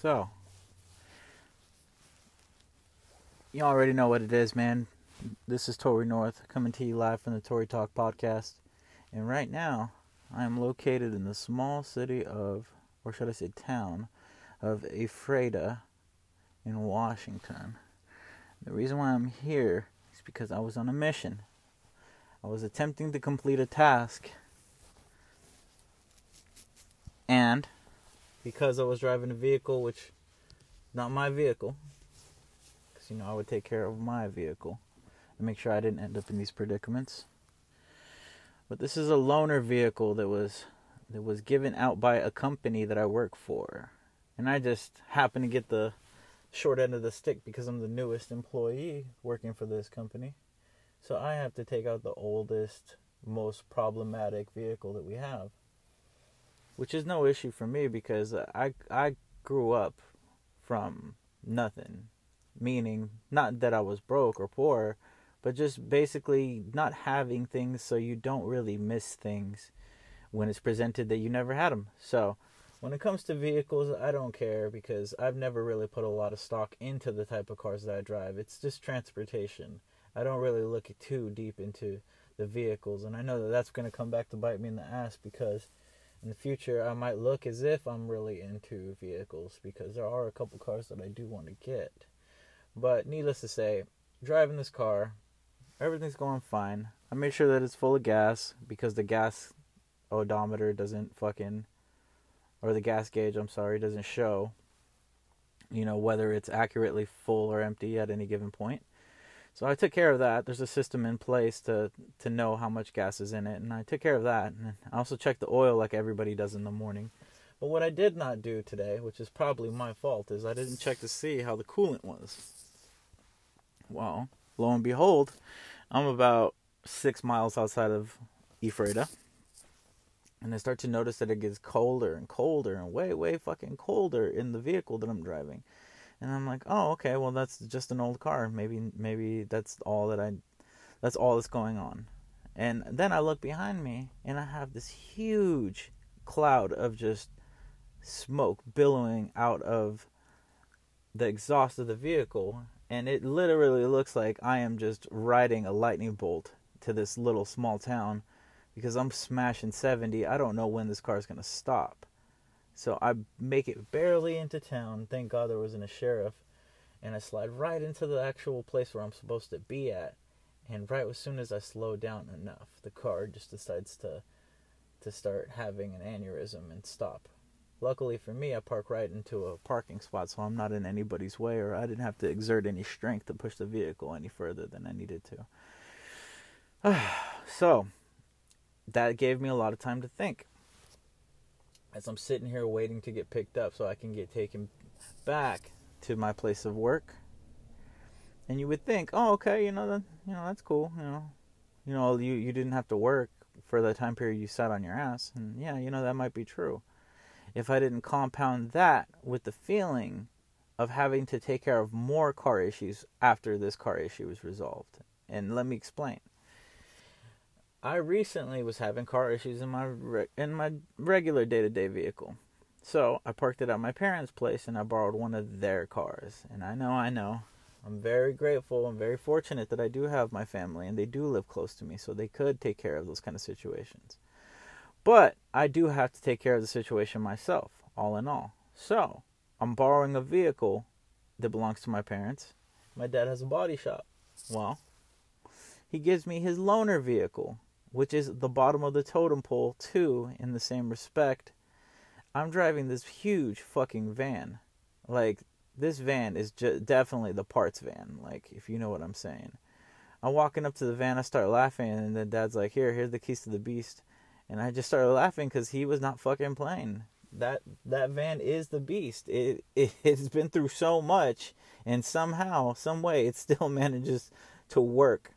So, you already know what it is, man. This is Tory North coming to you live from the Tory Talk podcast. And right now, I am located in the small city of, or should I say town, of Ephrata in Washington. The reason why I'm here is because I was on a mission. I was attempting to complete a task. And because I was driving a vehicle which not my vehicle, because you know I would take care of my vehicle and make sure I didn't end up in these predicaments. But this is a loaner vehicle that was that was given out by a company that I work for. And I just happened to get the short end of the stick because I'm the newest employee working for this company. So I have to take out the oldest, most problematic vehicle that we have. Which is no issue for me because I I grew up from nothing. Meaning not that I was broke or poor, but just basically not having things so you don't really miss things when it's presented that you never had them. So, when it comes to vehicles, I don't care because I've never really put a lot of stock into the type of cars that I drive. It's just transportation. I don't really look too deep into the vehicles, and I know that that's going to come back to bite me in the ass because in the future I might look as if I'm really into vehicles because there are a couple cars that I do want to get. But needless to say, driving this car, everything's going fine. I made sure that it's full of gas because the gas odometer doesn't fucking or the gas gauge, I'm sorry, doesn't show you know whether it's accurately full or empty at any given point. So I took care of that. There's a system in place to to know how much gas is in it, and I took care of that. And I also checked the oil like everybody does in the morning. But what I did not do today, which is probably my fault, is I didn't check to see how the coolant was. Well, lo and behold, I'm about six miles outside of Ephrata, and I start to notice that it gets colder and colder and way, way fucking colder in the vehicle that I'm driving. And I'm like, oh, okay, well that's just an old car. Maybe, maybe that's all that I, that's all that's going on. And then I look behind me, and I have this huge cloud of just smoke billowing out of the exhaust of the vehicle, and it literally looks like I am just riding a lightning bolt to this little small town because I'm smashing 70. I don't know when this car is going to stop. So I make it barely into town. Thank God there wasn't a sheriff. And I slide right into the actual place where I'm supposed to be at. And right as soon as I slow down enough, the car just decides to to start having an aneurysm and stop. Luckily for me, I park right into a parking spot, so I'm not in anybody's way, or I didn't have to exert any strength to push the vehicle any further than I needed to. so, that gave me a lot of time to think as I'm sitting here waiting to get picked up so I can get taken back to my place of work. And you would think, oh, okay, you know, that, you know, that's cool, you know, you know, you you didn't have to work for the time period you sat on your ass, and yeah, you know, that might be true. If I didn't compound that with the feeling of having to take care of more car issues after this car issue was resolved, and let me explain. I recently was having car issues in my re- in my regular day-to-day vehicle. So, I parked it at my parents' place and I borrowed one of their cars. And I know, I know. I'm very grateful. I'm very fortunate that I do have my family and they do live close to me so they could take care of those kind of situations. But I do have to take care of the situation myself, all in all. So, I'm borrowing a vehicle that belongs to my parents. My dad has a body shop. Well, he gives me his loaner vehicle which is the bottom of the totem pole too in the same respect. I'm driving this huge fucking van. Like this van is ju- definitely the parts van like if you know what i'm saying. I'm walking up to the van i start laughing and then dad's like here here's the keys to the beast. And i just started laughing because he was not fucking playing. That that van is the beast. It, it it's been through so much and somehow some way it still manages to work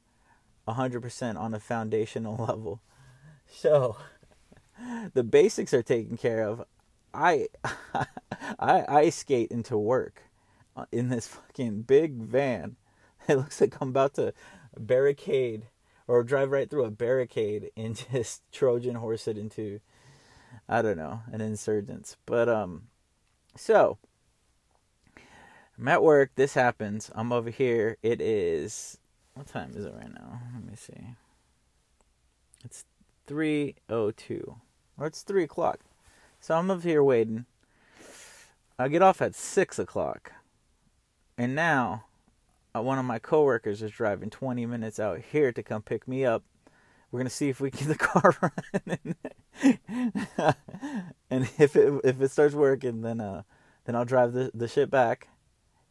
100% on a foundational level. So the basics are taken care of. I I I skate into work uh, in this fucking big van. It looks like I'm about to barricade or drive right through a barricade and just Trojan horse it into I don't know, an insurgents. But um so I'm at work. This happens. I'm over here. It is. What time is it right now? Let me see. It's 3.02. Or it's 3 o'clock. So I'm up here waiting. I get off at 6 o'clock. And now, uh, one of my coworkers is driving 20 minutes out here to come pick me up. We're gonna see if we get the car running, and if it if it starts working, then uh, then I'll drive the the shit back.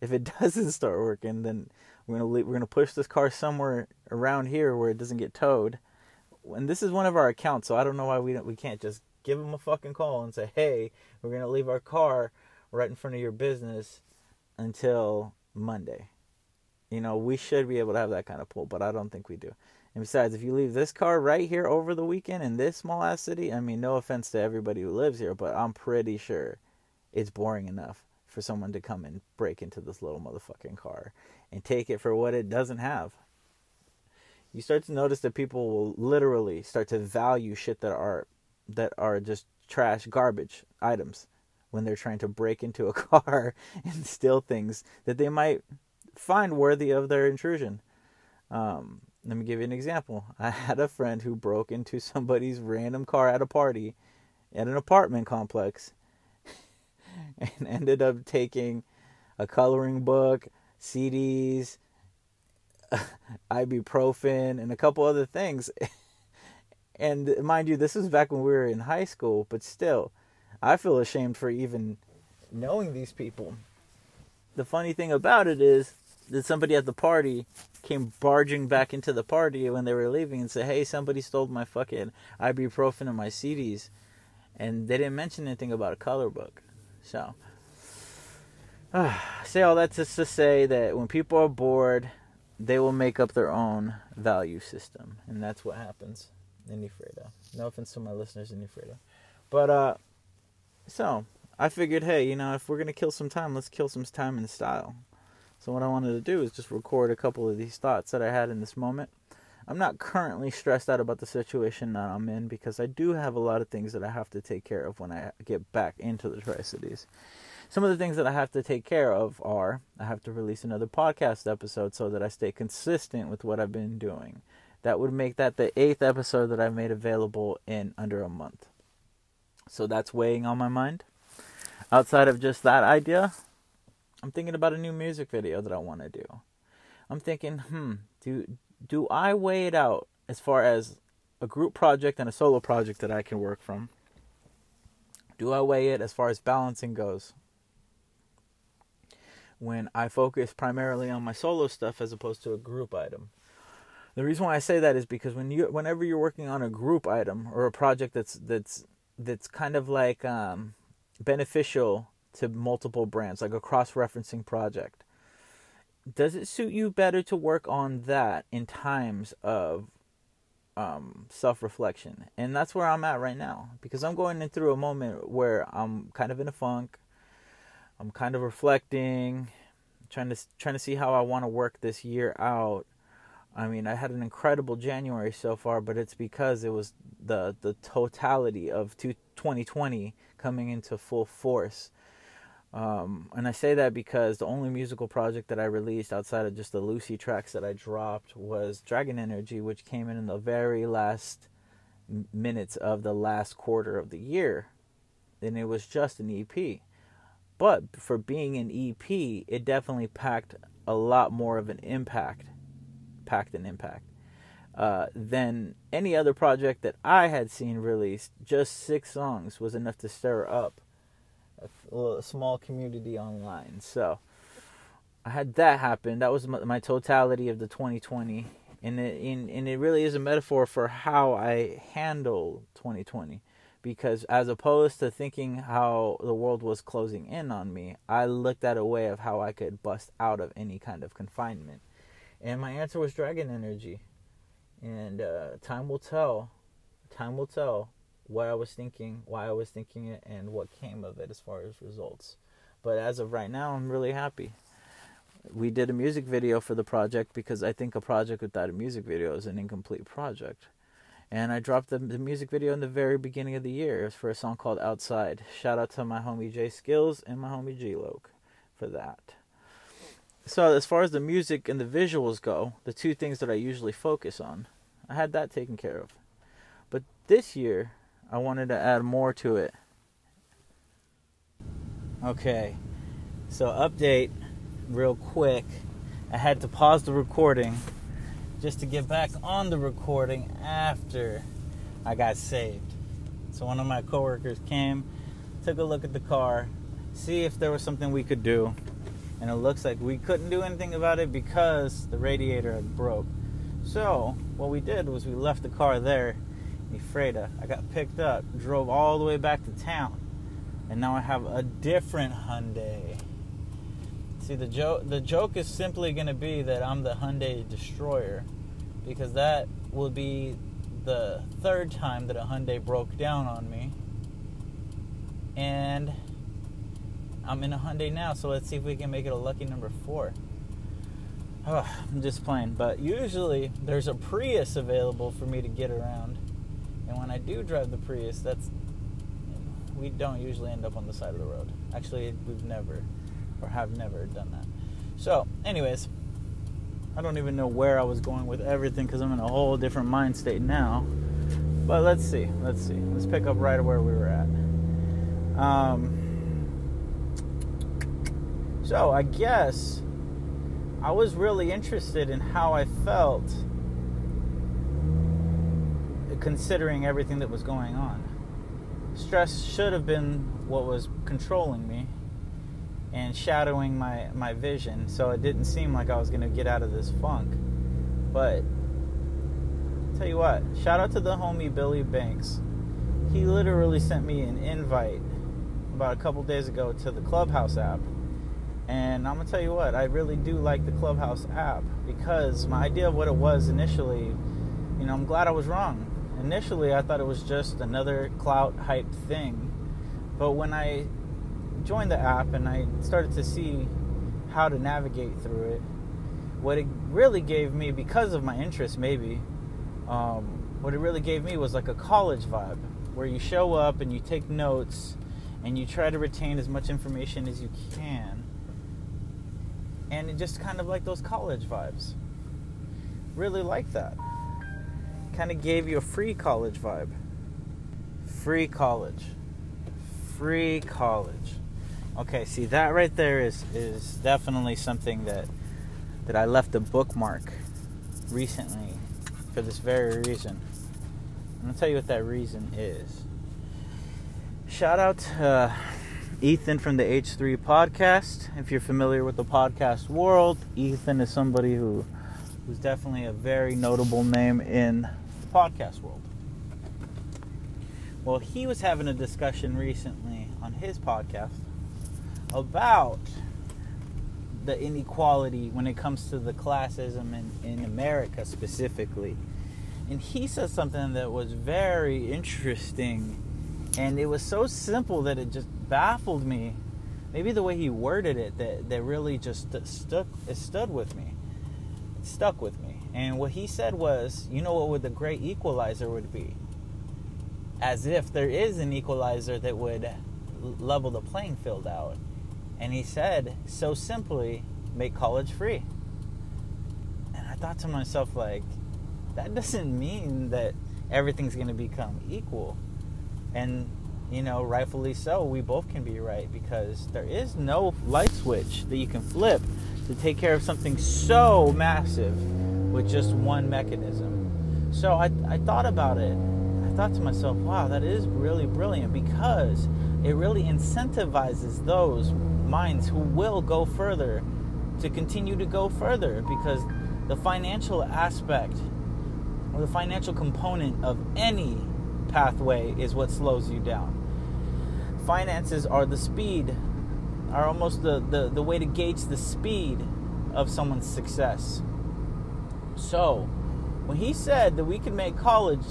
If it doesn't start working, then we're gonna we're gonna push this car somewhere around here where it doesn't get towed. And this is one of our accounts, so I don't know why we don't, we can't just give them a fucking call and say, "Hey, we're gonna leave our car right in front of your business until Monday." You know, we should be able to have that kind of pull, but I don't think we do. And besides, if you leave this car right here over the weekend in this small ass city, I mean, no offense to everybody who lives here, but I'm pretty sure it's boring enough for someone to come and break into this little motherfucking car and take it for what it doesn't have. You start to notice that people will literally start to value shit that are that are just trash garbage items when they're trying to break into a car and steal things that they might find worthy of their intrusion. Um, let me give you an example. I had a friend who broke into somebody's random car at a party at an apartment complex and ended up taking a coloring book, CDs, ibuprofen, and a couple other things. and mind you, this was back when we were in high school, but still, I feel ashamed for even knowing these people. The funny thing about it is that somebody at the party came barging back into the party when they were leaving and said, "Hey, somebody stole my fucking ibuprofen and my CDs," and they didn't mention anything about a color book. So, uh, say all that just to say that when people are bored, they will make up their own value system, and that's what happens in Ephrata. No offense to my listeners in Ephrata, but uh, so I figured, hey, you know, if we're gonna kill some time, let's kill some time in style. So what I wanted to do is just record a couple of these thoughts that I had in this moment. I'm not currently stressed out about the situation that I'm in because I do have a lot of things that I have to take care of when I get back into the Tri Cities. Some of the things that I have to take care of are I have to release another podcast episode so that I stay consistent with what I've been doing. That would make that the eighth episode that I've made available in under a month. So that's weighing on my mind. Outside of just that idea, I'm thinking about a new music video that I want to do. I'm thinking, hmm, do do I weigh it out as far as a group project and a solo project that I can work from? Do I weigh it as far as balancing goes? When I focus primarily on my solo stuff as opposed to a group item. The reason why I say that is because when you whenever you're working on a group item or a project that's that's that's kind of like um, beneficial to multiple brands, like a cross referencing project. Does it suit you better to work on that in times of um, self reflection? And that's where I'm at right now because I'm going through a moment where I'm kind of in a funk. I'm kind of reflecting, trying to trying to see how I want to work this year out. I mean, I had an incredible January so far, but it's because it was the the totality of 2020 coming into full force um, and I say that because the only musical project that I released outside of just the Lucy tracks that I dropped was Dragon Energy, which came in in the very last minutes of the last quarter of the year. And it was just an EP. But for being an EP, it definitely packed a lot more of an impact, packed an impact, uh, than any other project that I had seen released. Just six songs was enough to stir up a, small community online. So I had that happen. That was my, my totality of the 2020, and it and, and it really is a metaphor for how I handle 2020. Because as opposed to thinking how the world was closing in on me, I looked at a way of how I could bust out of any kind of confinement. And my answer was dragon energy. And uh, time will tell. Time will tell what I was thinking, why I was thinking it, and what came of it as far as results. But as of right now, I'm really happy. We did a music video for the project because I think a project without a music video is an incomplete project. And I dropped the, the music video in the very beginning of the year. For a song called Outside. Shout out to my homie Jay Skills and my homie G Loke for that. so as far as the music and the visuals go, the two things that I usually focus on, I had that taken care of. But this year, I wanted to add more to it. Okay, so update real quick. I had to pause the recording just to get back on the recording after I got saved. So one of my coworkers came, took a look at the car, see if there was something we could do, and it looks like we couldn't do anything about it because the radiator had broke. So what we did was we left the car there, Ephrata. I got picked up, drove all the way back to town, and now I have a different Hyundai. See the joke the joke is simply gonna be that I'm the Hyundai destroyer because that will be the third time that a Hyundai broke down on me. And I'm in a Hyundai now, so let's see if we can make it a lucky number four. Oh, I'm just playing, but usually there's a Prius available for me to get around. And when I do drive the Prius, that's we don't usually end up on the side of the road. Actually, we've never or have never done that. So, anyways, I don't even know where I was going with everything because I'm in a whole different mind state now. But let's see. Let's see. Let's pick up right where we were at. Um, so I guess I was really interested in how I felt considering everything that was going on. Stress should have been what was controlling me and shadowing my, my vision, so it didn't seem like I was going to get out of this funk. But tell you what, shout out to the homie Billy Banks. He literally sent me an invite about a couple days ago to the Clubhouse app. And I'm gonna tell you what, I really do like the Clubhouse app because my idea of what it was initially, you know, I'm glad I was wrong. Initially, I thought it was just another clout hype thing. But when I joined the app and I started to see how to navigate through it, what it really gave me, because of my interest, maybe, um, what it really gave me was like a college vibe where you show up and you take notes and you try to retain as much information as you can. And it just kind of like those college vibes. Really like that. Kind of gave you a free college vibe. Free college. Free college. Okay, see that right there is is definitely something that that I left a bookmark recently for this very reason. I'm gonna tell you what that reason is. Shout out to uh, Ethan from the H3 podcast. If you're familiar with the podcast world, Ethan is somebody who who's definitely a very notable name in podcast world. Well, he was having a discussion recently on his podcast about the inequality when it comes to the classism in, in America specifically. And he said something that was very interesting. And it was so simple that it just baffled me. Maybe the way he worded it that, that really just stuck it stood with me. It stuck with me. And what he said was, you know what would the great equalizer would be? As if there is an equalizer that would level the playing field out and he said, so simply, make college free. And I thought to myself, like, that doesn't mean that everything's going to become equal. And, you know, rightfully so, we both can be right because there is no light switch that you can flip to take care of something so massive with just one mechanism. So I, I thought about it. I thought to myself, wow, that is really brilliant because it really incentivizes those minds who will go further to continue to go further because the financial aspect or the financial component of any pathway is what slows you down. Finances are the speed, are almost the, the, the way to gauge the speed of someone's success. So, when he said that we could make college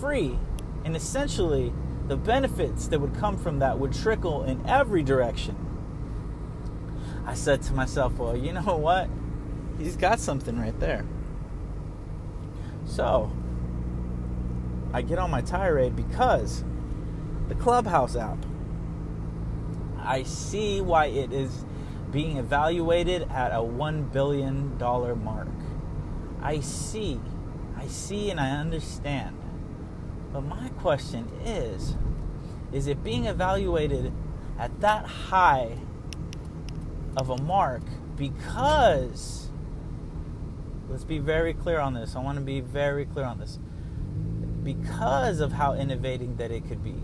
free and essentially the benefits that would come from that would trickle in every direction I said to myself, well, you know what? He's got something right there. So, I get on my tirade because the Clubhouse app, I see why it is being evaluated at a $1 billion mark. I see, I see, and I understand. But my question is is it being evaluated at that high of a mark because let's be very clear on this. I want to be very clear on this. Because of how innovating that it could be,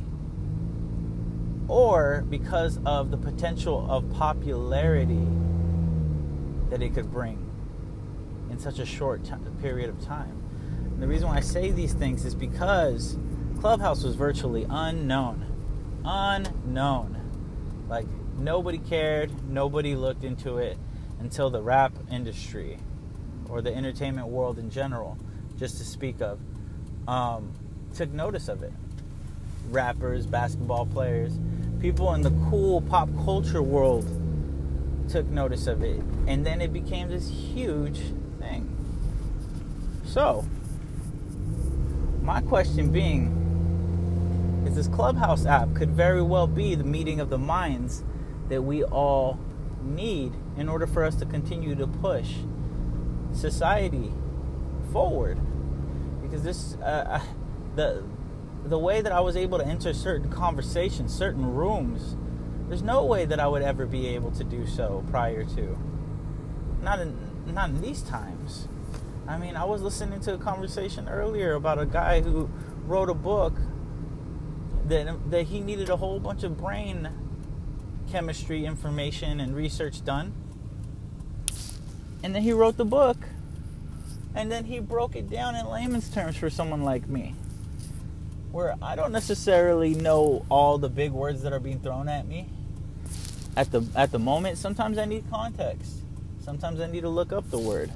or because of the potential of popularity that it could bring in such a short t- period of time. And the reason why I say these things is because Clubhouse was virtually unknown. Unknown. Like, nobody cared, nobody looked into it until the rap industry or the entertainment world in general, just to speak of, um, took notice of it. Rappers, basketball players, people in the cool pop culture world took notice of it. And then it became this huge thing. So, my question being is this Clubhouse app could very well be the meeting of the minds that we all need in order for us to continue to push society forward because this uh, the the way that I was able to enter certain conversations, certain rooms, there's no way that I would ever be able to do so prior to. Not in not in these times. I mean, I was listening to a conversation earlier about a guy who wrote a book that that he needed a whole bunch of brain chemistry information and research done. And then he wrote the book. And then he broke it down in layman's terms for someone like me. Where I don't necessarily know all the big words that are being thrown at me at the at the moment. Sometimes I need context. Sometimes I need to look up the word.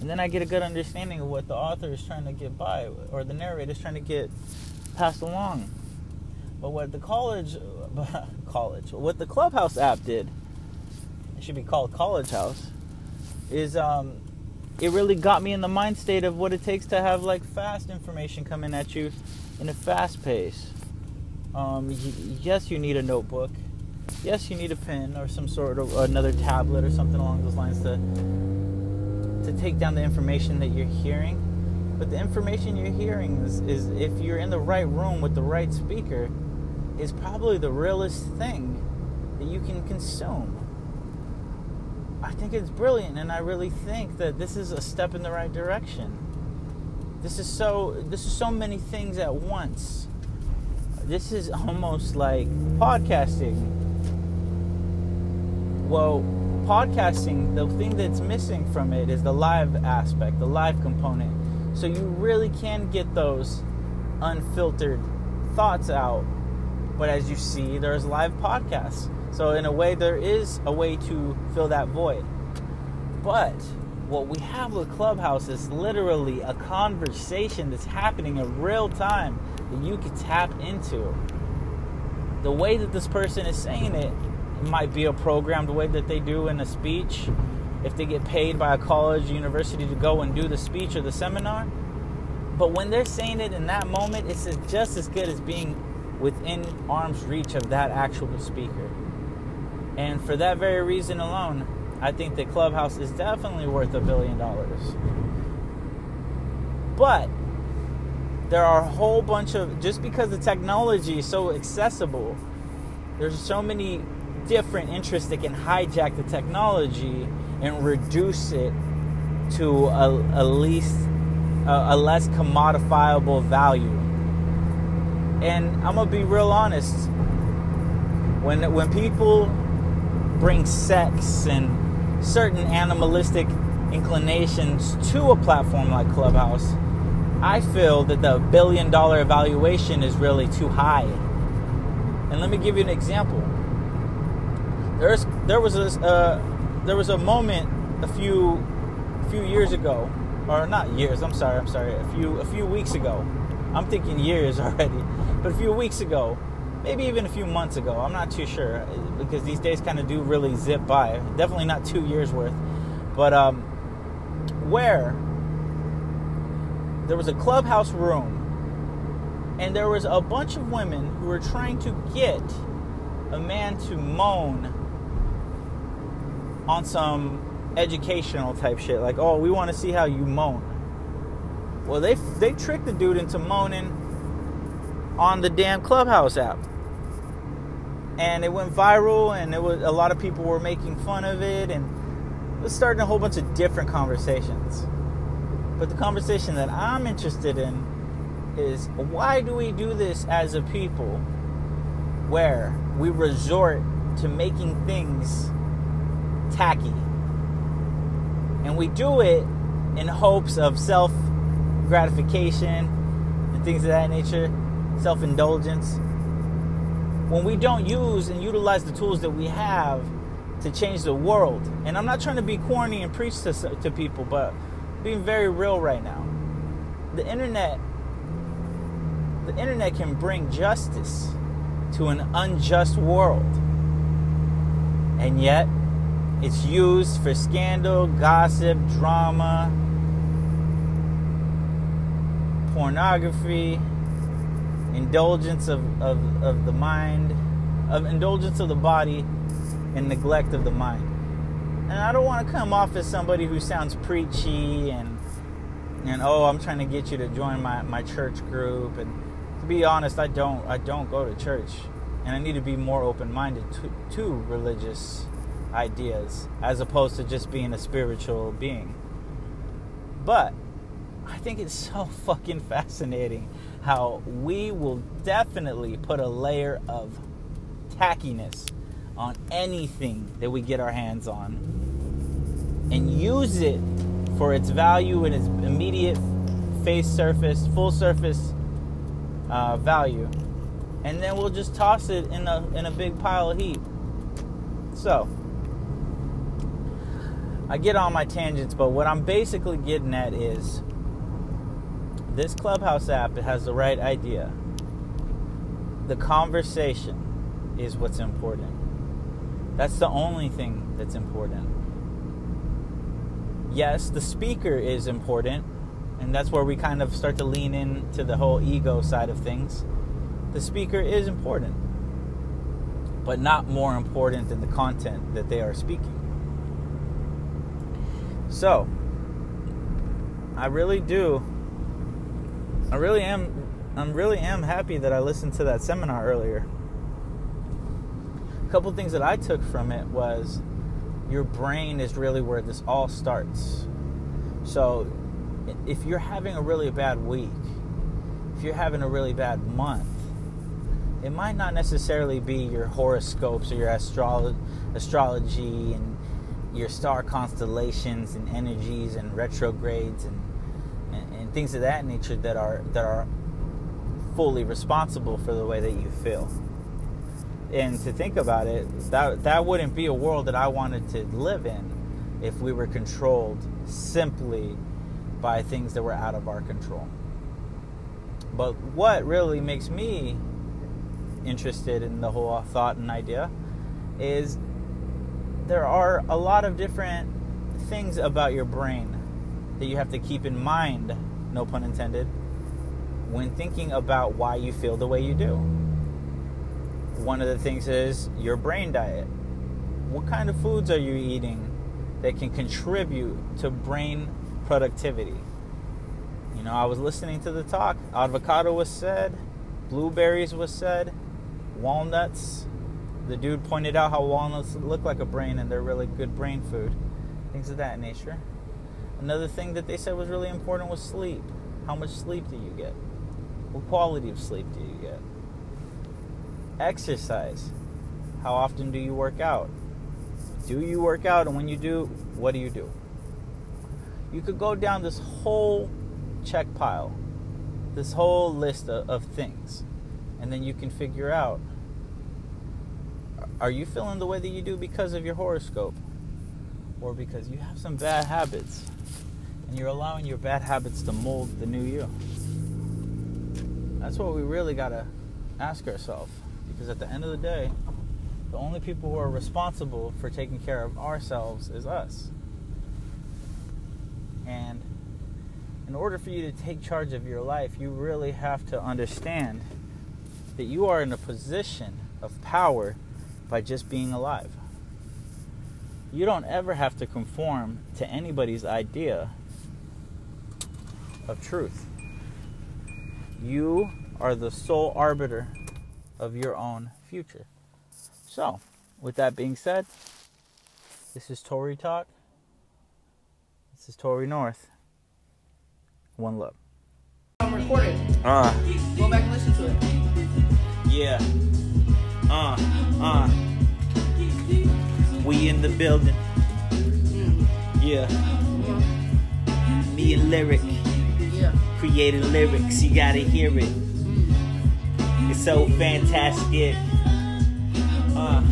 And then I get a good understanding of what the author is trying to get by or the narrator is trying to get passed along. But what the college college. What the Clubhouse app did, it should be called College House, is um, it really got me in the mind state of what it takes to have like fast information coming at you in a fast pace. Um, y- yes, you need a notebook. Yes, you need a pen or some sort of another tablet or something along those lines to take down the information that you're hearing. But the information you're hearing is, is if you're in the right room with the right speaker, is probably the realest thing that you can consume. I think it's brilliant, and I really think that this is a step in the right direction. This is so. This is so many things at once. This is almost like podcasting. Well, podcasting, the thing that's missing from it is the live aspect, the live component. So you really can get those unfiltered thoughts out but as you see, there's live podcasts. So, in a way, there is a way to fill that void. But what we have with Clubhouse is literally a conversation that's happening in real time that you can tap into. The way that this person is saying it, might be a programmed way that they do in a speech if they get paid by a college, university to go and do the speech or the seminar. But when they're saying it in that moment, it's just as good as being within arm's reach of that actual speaker. And for that very reason alone, I think that Clubhouse is definitely worth a billion dollars. But there are a whole bunch of just because the technology is so accessible, there's so many different interests that can hijack the technology and reduce it to a, a least a, a less commodifiable value and I'm gonna be real honest. When when people bring sex and certain animalistic inclinations to a platform like Clubhouse, I feel that the billion dollar evaluation is really too high. And let me give you an example. There's there was a uh, there was a moment a few few years ago, or not years. I'm sorry. I'm sorry. A few a few weeks ago. I'm thinking years already but a few weeks ago, maybe even a few months ago, I'm not too sure because these days kind of do really zip by. Definitely not two years worth. But um, where there was a clubhouse room and there was a bunch of women who were trying to get a man to moan on some educational type shit. Like, oh, we want to see how you moan. Well, they they tricked the dude into moaning on the damn Clubhouse app, and it went viral, and it was a lot of people were making fun of it, and it was starting a whole bunch of different conversations. But the conversation that I'm interested in is why do we do this as a people where we resort to making things tacky? And we do it in hopes of self gratification and things of that nature, self indulgence. When we don't use and utilize the tools that we have to change the world, and I'm not trying to be corny and preach to, to people, but being very real right now. The internet the internet can bring justice to an unjust world. And yet, it's used for scandal, gossip, drama, pornography, indulgence of, of, of the mind, of indulgence of the body, and neglect of the mind. And I don't want to come off as somebody who sounds preachy and and oh, I'm trying to get you to join my, my church group and to be honest, I don't I don't go to church, and I need to be more open-minded to, to religious ideas as opposed to just being a spiritual being. But I think it's so fucking fascinating how we will definitely put a layer of tackiness on anything that we get our hands on and use it for its value and its immediate face surface, full surface uh, value, and then we'll just toss it in a in a big pile of heat. So I get on my tangents, but what I'm basically getting at is this Clubhouse app has the right idea. The conversation is what's important. That's the only thing that's important. Yes, the speaker is important and that's where we kind of start to lean into the whole ego side of things. The speaker is important, but not more important than the content that they are speaking. So, I really do. I really am. I'm really am happy that I listened to that seminar earlier. A couple things that I took from it was your brain is really where this all starts. So if you're having a really bad week, if you're having a really bad month, it might not necessarily be your horoscopes or your astro- astrology and your star constellations and energies and retrogrades and, and, and things of that nature that are that are fully responsible for the way that you feel. And to think about it, that that wouldn't be a world that I wanted to live in if we were controlled simply by things that were out of our control. But what really makes me interested in the whole thought and idea is there are a lot of different things about your brain that you have to keep in mind, no pun intended, when thinking about why you feel the way you do. One of the things is your brain diet. What kind of foods are you eating that can contribute to brain productivity. You know, I was listening to the talk. Avocado was said, blueberries was said, walnuts. The dude pointed out how walnuts look like a brain and they're really good brain food. Things of that nature. Another thing that they said was really important was sleep. How much sleep do you get? What quality of sleep do you get? Exercise. How often do you work out? Do you work out? And when you do, what do you do? you could go down this whole check pile, this whole list of, of things, and then you can figure out are you feeling the way that you do because of your horoscope or because you have some bad habits and you're allowing your bad habits to mold the new you? That's what we really got to ask ourselves because at the end of the day, the only people who are responsible for taking care of ourselves is us. And in order for you to take charge of your life, you really have to understand that you are in a position of power by just being alive. you don't ever have to conform to anybody's idea of truth. You are the sole arbiter of your own future. So, with that being said, this is Tory Talk. This is Tory North. One love. I'm recording. Uh, Go back and listen to it. yeah. Uh, uh. We in the building. Yeah. Me and Lyric. Creating lyrics. You gotta hear it. It's so fantastic. Uh,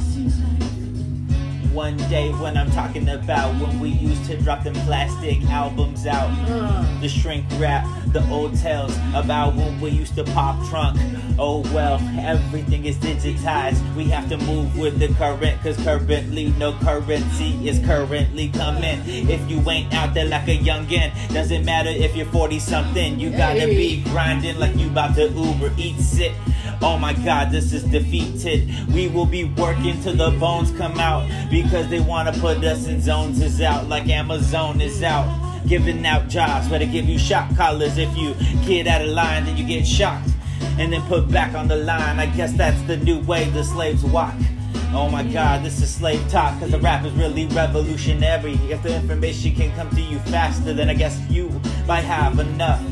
one day when I'm talking about when we used to drop them plastic albums out. Uh. The shrink wrap, the old tales about when we used to pop trunk. Oh well, everything is digitized. We have to move with the current, cause currently no currency is currently coming. If you ain't out there like a youngin', doesn't matter if you're 40 something, you gotta be grinding like you about to Uber Eats it. Oh my god, this is defeated. We will be working till the bones come out because they wanna put us in zones is out like Amazon is out. Giving out jobs, better give you shock collars if you get out of line, then you get shocked and then put back on the line. I guess that's the new way the slaves walk. Oh my god, this is slave talk, cause the rap is really revolutionary. If the information can come to you faster, then I guess you might have enough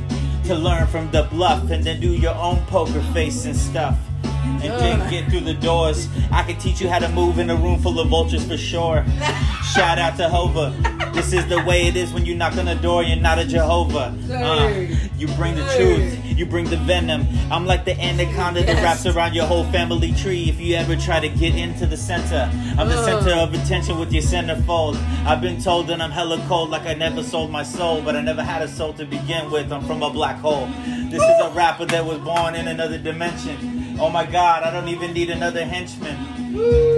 to learn from the bluff and then do your own poker face and stuff. And Ugh. get through the doors. I can teach you how to move in a room full of vultures for sure. Shout out to Hova. This is the way it is when you knock on the door, you're not a Jehovah. Uh, you bring the truth, you bring the venom. I'm like the anaconda that wraps around your whole family tree. If you ever try to get into the center, I'm the center of attention with your centerfold. I've been told that I'm hella cold, like I never sold my soul, but I never had a soul to begin with. I'm from a black hole. This is a rapper that was born in another dimension. Oh my god, I don't even need another henchman.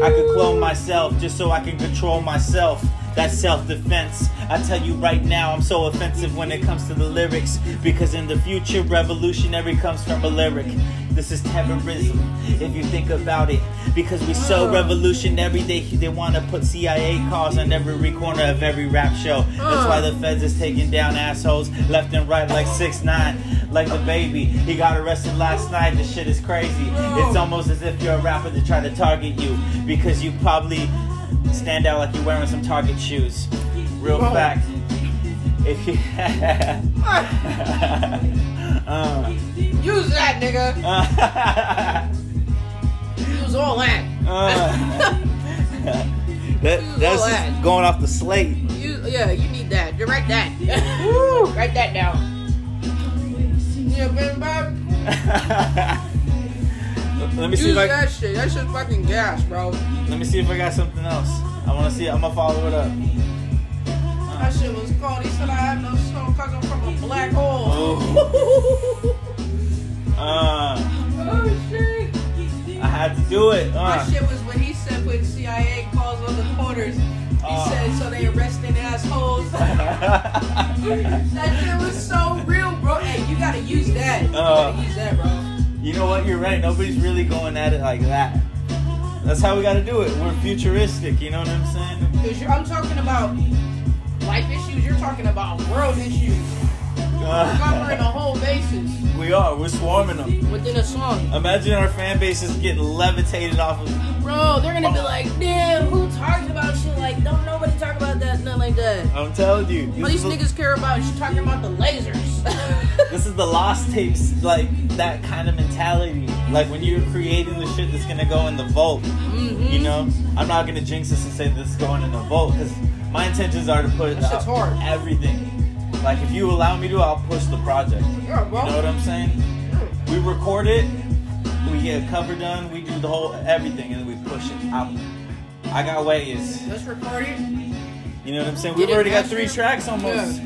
I could clone myself just so I can control myself. That's self defense. I tell you right now, I'm so offensive when it comes to the lyrics. Because in the future, revolutionary comes from a lyric. This is terrorism, if you think about it. Because we so Ugh. revolutionary, they, they want to put CIA cars on every corner of every rap show. That's why uh. the feds is taking down assholes left and right like 6 9 Like the baby, he got arrested last night. This shit is crazy. It's almost as if you're a rapper to try to target you because you probably stand out like you're wearing some Target shoes. Real Whoa. fact. If you. Ah. uh, Use that, nigga. uh, Use all that. that, Use that's all that. going off the slate. You, yeah, you need that. You write that. Write that down. Yeah, man, let me see Use if I that shit. That shit's fucking gas, bro. let me see if I got something else. I want to see. I'm gonna follow it up. That shit was cold. He said I have no black hole. Oh. Uh, oh shit. I had to do it. My Uh. shit was when he said when CIA calls on the corners. He Oh. said so they arresting assholes. that shit was so real, bro. Hey, you gotta use that. You Uh. gotta use that, bro. you know what? You're right. Nobody's really going at it like that. That's how we got to do it. We're futuristic. You know what I'm saying? Because I'm talking about life issues. You're talking about world issues. We're covering a whole basis we are. We're swarming them. within a song. Imagine our fan base is getting levitated off of. Bro, they're gonna be like, damn, who talks about shit like? Don't nobody talk about that, nothing like that. I'm telling you. All these the, niggas care about is talking about the lasers. this is the lost tapes, like that kind of mentality. Like when you're creating the shit that's gonna go in the vault. Mhm. You know, I'm not gonna jinx this and say this is going in the vault because my intentions are to put out hard. everything. Like if you allow me to, I'll push the project. Yeah, You know what I'm saying? We record it, we get a cover done, we do the whole everything, and then we push it out. I got ways. Let's record it. You know what I'm saying? We've already got three tracks almost.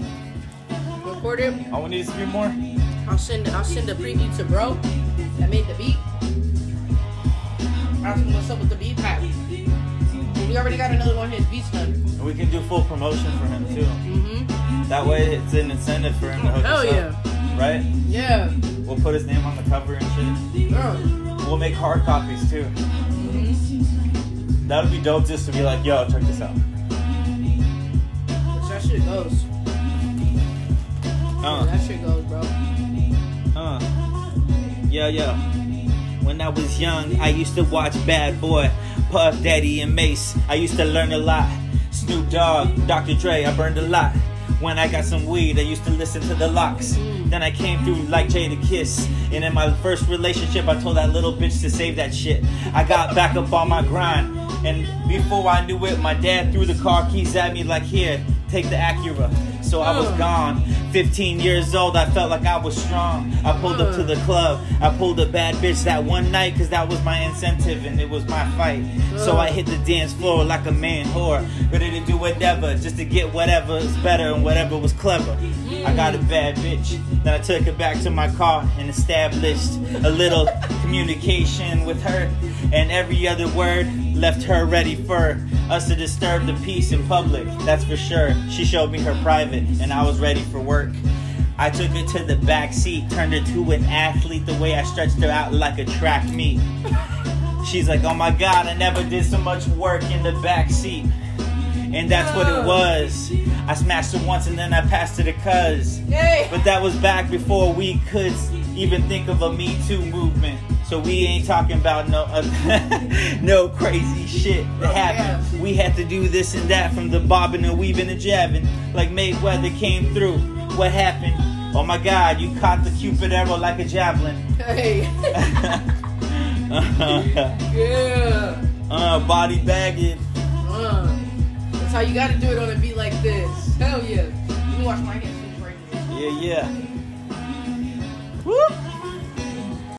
Record it. All we need is three more. I'll send I'll send a preview to bro that made the beat. Ask him what's up with the beat pack. We already got another one of his beats done. And we can do full promotion for him too. Mm-hmm. That way it's an incentive for him to hook Hell us yeah. up. Right? Yeah. We'll put his name on the cover and shit. Yeah. We'll make hard copies too. That would be dope just to be like, yo, check this out. Which That shit goes. Uh, That shit goes, bro. uh. Yeah, yeah. When I was young, I used to watch Bad Boy, Puff Daddy, and Mase. I used to learn a lot. Snoop Dogg, Dr. Dre, I burned a lot. When I got some weed, I used to listen to the LOX. Then I came through like Jadakiss. And in my first relationship, I told that little bitch to save that shit. I got back up on my grind. And before I knew it, my dad threw the car keys at me like, here, take the Acura. So I was Uh. gone. 15 years old, I felt like I was strong. I pulled up to the club. I pulled a bad bitch that one night because that was my incentive and it was my fight. So I hit the dance floor like a man whore, ready to do whatever just to get whatever is better and whatever was clever. I got a bad bitch. Then I took her back to my car and established a little communication with her. And every other word left her ready for us to disturb the peace in public. That's for sure. She showed me her private and I was ready for work. I took her to the back seat, turned her to an athlete the way I stretched her out like a track meet. She's like, oh my god, I never did so much work in the back seat. And that's what it was. I smashed her once and then I passed her to cuz. But that was back before we could even think of a Me Too movement. So we ain't talking about no no crazy shit that happened. We had to do this and that from the bobbing and weaving and jabbing. Like Mayweather came through. What happened? Oh my god, you caught the cupid arrow like a javelin. Hey. yeah. uh, body bagging. Uh, that's how you gotta do it on a beat like this. Hell yeah. You wash my hands. right. Yeah, yeah. Woo!